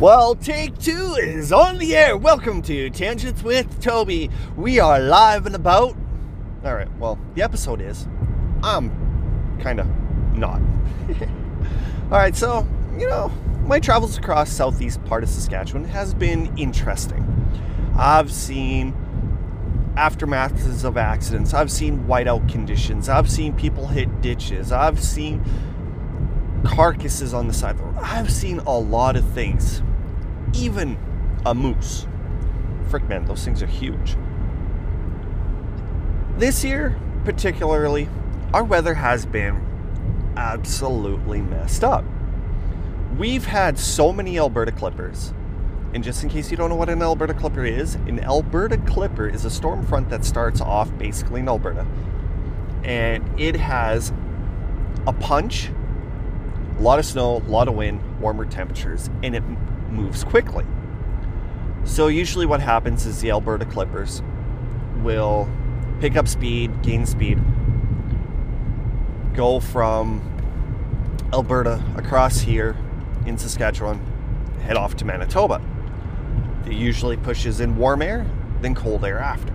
Well, take two is on the air. Welcome to Tangents with Toby. We are live and about. All right, well, the episode is. I'm kind of not. All right, so, you know, my travels across southeast part of Saskatchewan has been interesting. I've seen aftermaths of accidents. I've seen whiteout conditions. I've seen people hit ditches. I've seen carcasses on the side of the road. I've seen a lot of things. Even a moose. Frick, man, those things are huge. This year, particularly, our weather has been absolutely messed up. We've had so many Alberta Clippers. And just in case you don't know what an Alberta Clipper is, an Alberta Clipper is a storm front that starts off basically in Alberta. And it has a punch, a lot of snow, a lot of wind, warmer temperatures, and it moves quickly. So usually what happens is the Alberta Clippers will pick up speed, gain speed, go from Alberta across here in Saskatchewan, head off to Manitoba. It usually pushes in warm air, then cold air after.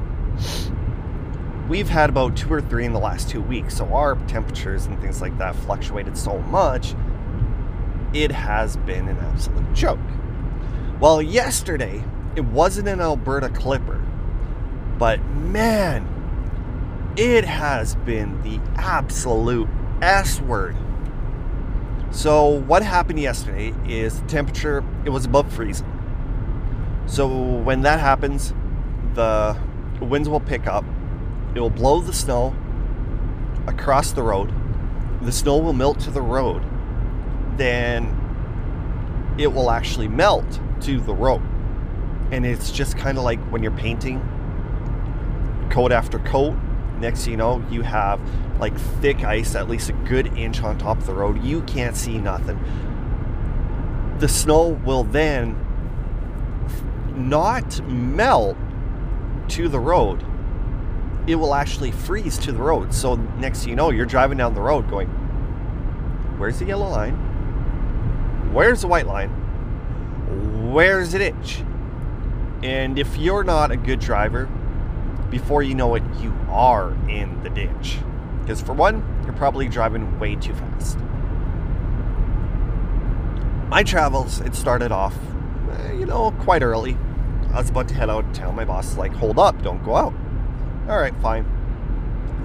We've had about two or three in the last two weeks, so our temperatures and things like that fluctuated so much, it has been an absolute joke. Well, yesterday, it wasn't an Alberta Clipper, but man, it has been the absolute S word. So, what happened yesterday is the temperature, it was above freezing. So, when that happens, the winds will pick up, it will blow the snow across the road, the snow will melt to the road, then it will actually melt to the road. And it's just kind of like when you're painting coat after coat. Next you know, you have like thick ice, at least a good inch on top of the road. You can't see nothing. The snow will then not melt to the road. It will actually freeze to the road. So next you know, you're driving down the road going, Where's the yellow line? Where's the white line? Where's the ditch? And if you're not a good driver, before you know it, you are in the ditch. Because for one, you're probably driving way too fast. My travels, it started off, eh, you know, quite early. I was about to head out of town. My boss is like, hold up, don't go out. All right, fine.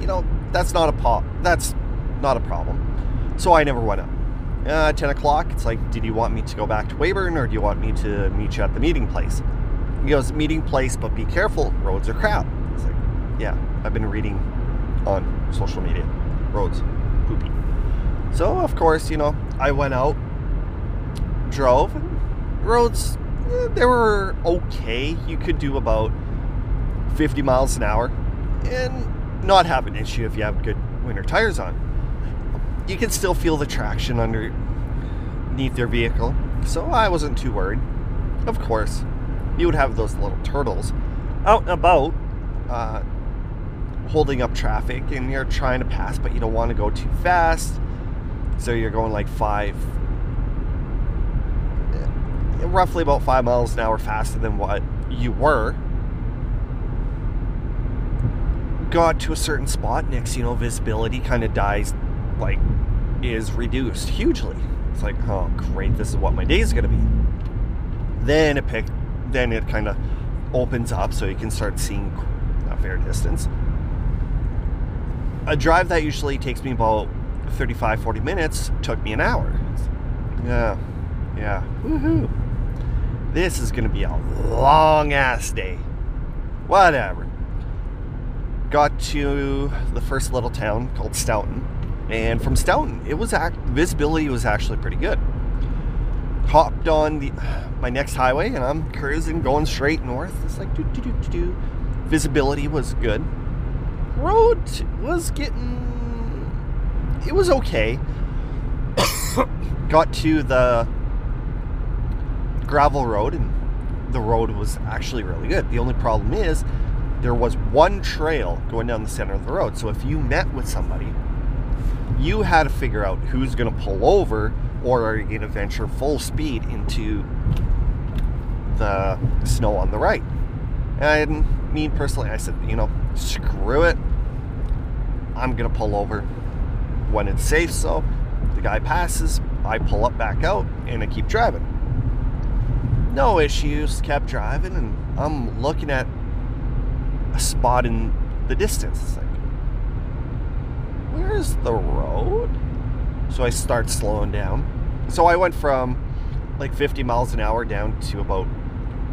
You know, that's not a pop. That's not a problem. So I never went out. Uh, 10 o'clock, it's like, did you want me to go back to Weyburn or do you want me to meet you at the meeting place? He goes, meeting place, but be careful, roads are crap. It's like, yeah, I've been reading on social media. Roads, poopy. So, of course, you know, I went out, drove, roads, eh, they were okay. You could do about 50 miles an hour and not have an issue if you have good winter tires on. You can still feel the traction underneath your vehicle, so I wasn't too worried. Of course, you would have those little turtles out and about, uh, holding up traffic, and you're trying to pass, but you don't want to go too fast. So you're going like five, eh, roughly about five miles an hour faster than what you were. Got to a certain spot, next, you know, visibility kind of dies, like, is reduced hugely. It's like, oh, great, this is what my day is to be. Then it picked then it kind of opens up so you can start seeing a fair distance. A drive that usually takes me about 35 40 minutes took me an hour. Yeah, yeah, woohoo. This is going to be a long ass day. Whatever. Got to the first little town called Stoughton, and from Stoughton, it was act- visibility was actually pretty good hopped on the my next highway and I'm cruising going straight north. It's like do do do do do. Visibility was good. Road was getting it was okay. Got to the gravel road and the road was actually really good. The only problem is there was one trail going down the center of the road. So if you met with somebody, you had to figure out who's going to pull over or are you going to venture full speed into the snow on the right. And me personally, I said, you know, screw it. I'm gonna pull over when it's safe. So the guy passes, I pull up back out, and I keep driving. No issues, kept driving, and I'm looking at a spot in the distance. Where's the road? So I start slowing down. So I went from like 50 miles an hour down to about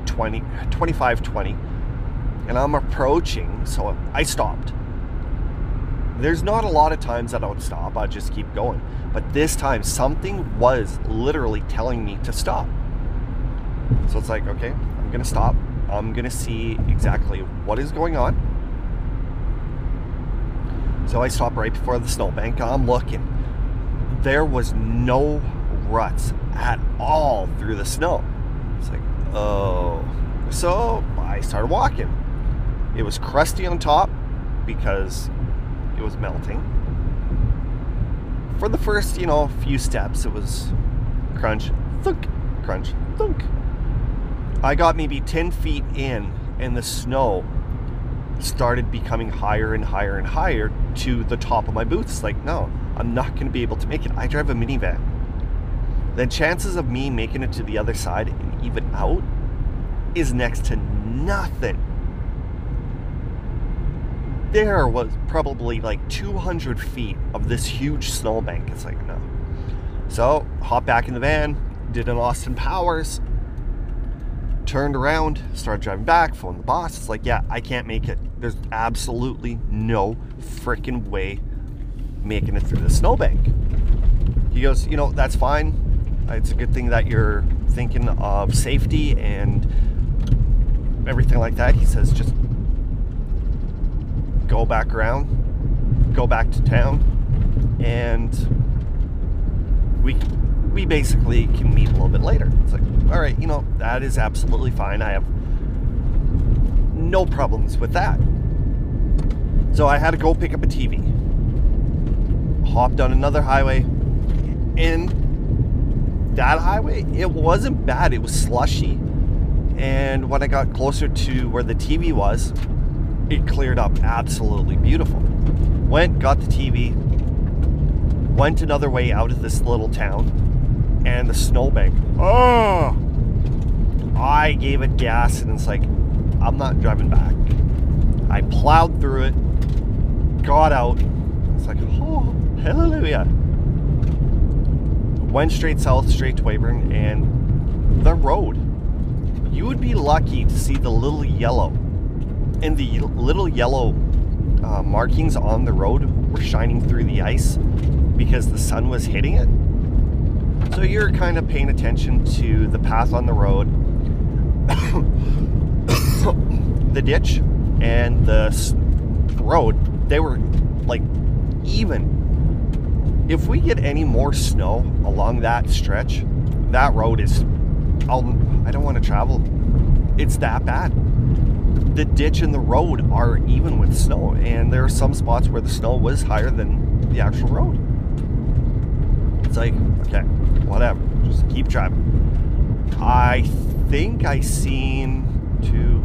20, 25, 20. And I'm approaching, so I stopped. There's not a lot of times I would stop, I just keep going. But this time, something was literally telling me to stop. So it's like, okay, I'm gonna stop. I'm gonna see exactly what is going on. So I stopped right before the snowbank. I'm looking. There was no ruts at all through the snow. It's like, oh. So I started walking. It was crusty on top because it was melting. For the first, you know, few steps, it was crunch, thunk, crunch, thunk. I got maybe 10 feet in, and the snow started becoming higher and higher and higher to the top of my boots. Like, no, I'm not going to be able to make it. I drive a minivan. Then chances of me making it to the other side and even out is next to nothing. There was probably like 200 feet of this huge snowbank. It's like, no. So, hop back in the van, did an Austin Powers, turned around, started driving back, phoned the boss. It's like, yeah, I can't make it. There's absolutely no freaking way making it through the snowbank. He goes, you know, that's fine. It's a good thing that you're thinking of safety and everything like that. He says, just go back around, go back to town, and we we basically can meet a little bit later. It's like, all right, you know, that is absolutely fine. I have no problems with that. So I had to go pick up a TV. Hopped on another highway. And that highway, it wasn't bad. It was slushy. And when I got closer to where the TV was, it cleared up absolutely beautiful. Went, got the TV, went another way out of this little town, and the snowbank. Oh! I gave it gas, and it's like, I'm not driving back. I plowed through it, got out. It's like, oh, hallelujah. Went straight south, straight to Weyburn, and the road. You would be lucky to see the little yellow. And the little yellow uh, markings on the road were shining through the ice because the sun was hitting it. So you're kind of paying attention to the path on the road, the ditch, and the road. They were like even. If we get any more snow along that stretch, that road is. I'll, I don't want to travel. It's that bad. The ditch and the road are even with snow, and there are some spots where the snow was higher than the actual road. It's like, okay, whatever. Just keep driving. I think I seen two,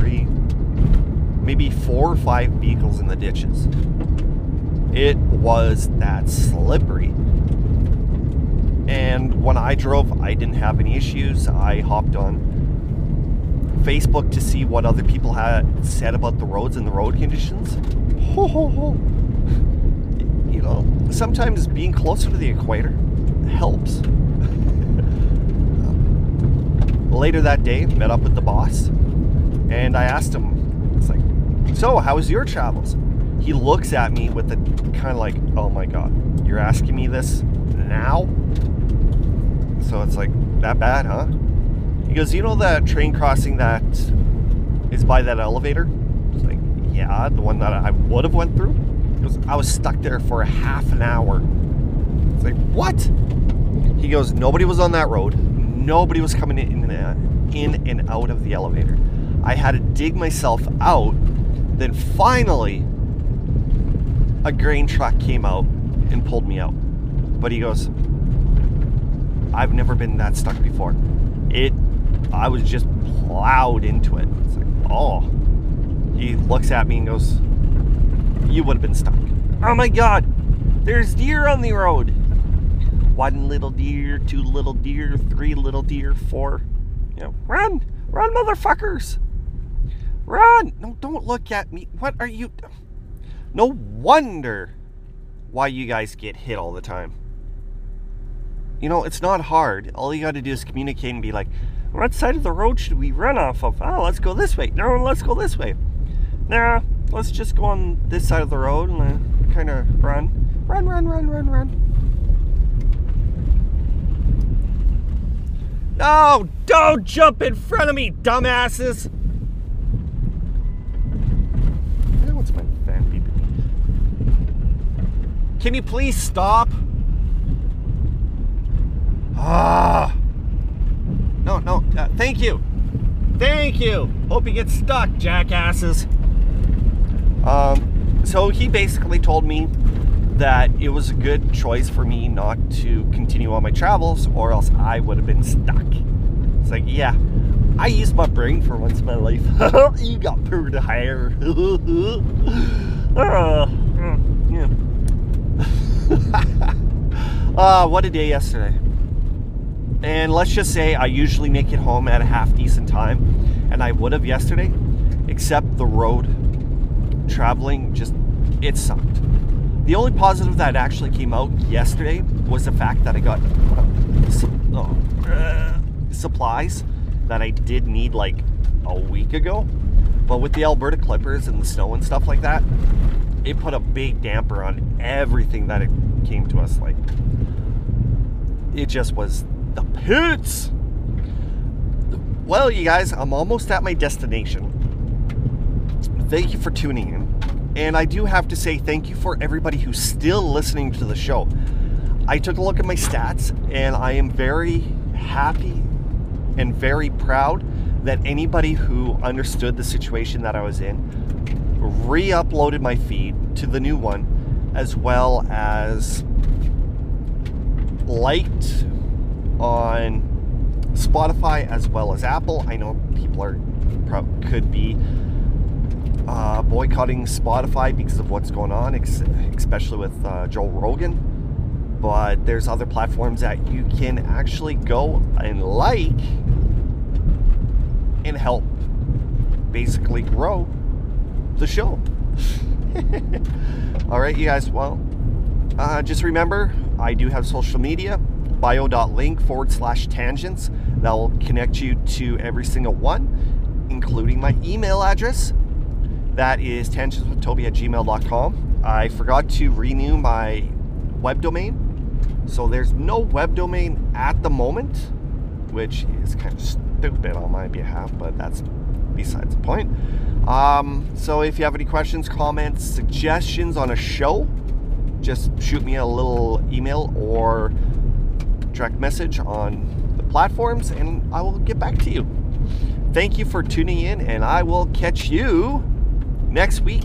three, maybe four or five vehicles in the ditches. It was that slippery. And when I drove, I didn't have any issues. I hopped on Facebook to see what other people had said about the roads and the road conditions. Ho, ho, ho you know, sometimes being closer to the equator helps. Later that day, met up with the boss, and I asked him, it's like, so how was your travels? He looks at me with a kind of like, oh my god, you're asking me this now? So it's like, that bad, huh? He goes, you know that train crossing that is by that elevator? It's like, yeah, the one that I would have went through I was stuck there for a half an hour. It's like, what? He goes, nobody was on that road. Nobody was coming in and, in and out of the elevator. I had to dig myself out. Then finally, a grain truck came out and pulled me out. But he goes, I've never been that stuck before. It, I was just plowed into it. It's like, oh. He looks at me and goes, You would have been stuck. Oh my god, there's deer on the road. One little deer, two little deer, three little deer, four. You know, run, run, motherfuckers. Run! No, don't look at me. What are you? No wonder why you guys get hit all the time. You know, it's not hard. All you got to do is communicate and be like, what side of the road should we run off of? Oh, let's go this way. No, let's go this way. Nah, let's just go on this side of the road and uh, kind of run. Run, run, run, run, run. No, don't jump in front of me, dumbasses. What's my fan beeping? Can you please stop? Ah. No, no. Uh, thank you. Thank you. Hope you get stuck, jackasses. Um, so he basically told me that it was a good choice for me not to continue on my travels or else I would have been stuck. It's like, yeah, I used my brain for once in my life. you got pretty hair. uh, yeah. uh, what a day yesterday. And let's just say I usually make it home at a half decent time, and I would have yesterday, except the road traveling just it sucked. The only positive that actually came out yesterday was the fact that I got oh, uh, supplies that I did need like a week ago. But with the Alberta Clippers and the snow and stuff like that, it put a big damper on everything that it came to us. Like, it just was the pits. Well, you guys, I'm almost at my destination. Thank you for tuning in. And I do have to say thank you for everybody who's still listening to the show. I took a look at my stats and I am very happy and very proud that anybody who understood the situation that I was in re uploaded my feed to the new one as well as liked on Spotify as well as Apple. I know people are could be uh, boycotting Spotify because of what's going on, especially with uh, Rogan. But there's other platforms that you can actually go and like and help basically grow the show. All right, you guys. Well, uh, just remember, I do have social media bio.link forward slash tangents that will connect you to every single one, including my email address, that is tangentswithtoby at gmail.com. I forgot to renew my web domain. So there's no web domain at the moment, which is kind of stupid on my behalf, but that's besides the point. Um, so if you have any questions, comments, suggestions on a show, just shoot me a little email or direct message on the platforms and I will get back to you. Thank you for tuning in, and I will catch you next week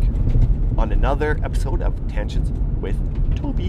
on another episode of Tangents with Toby.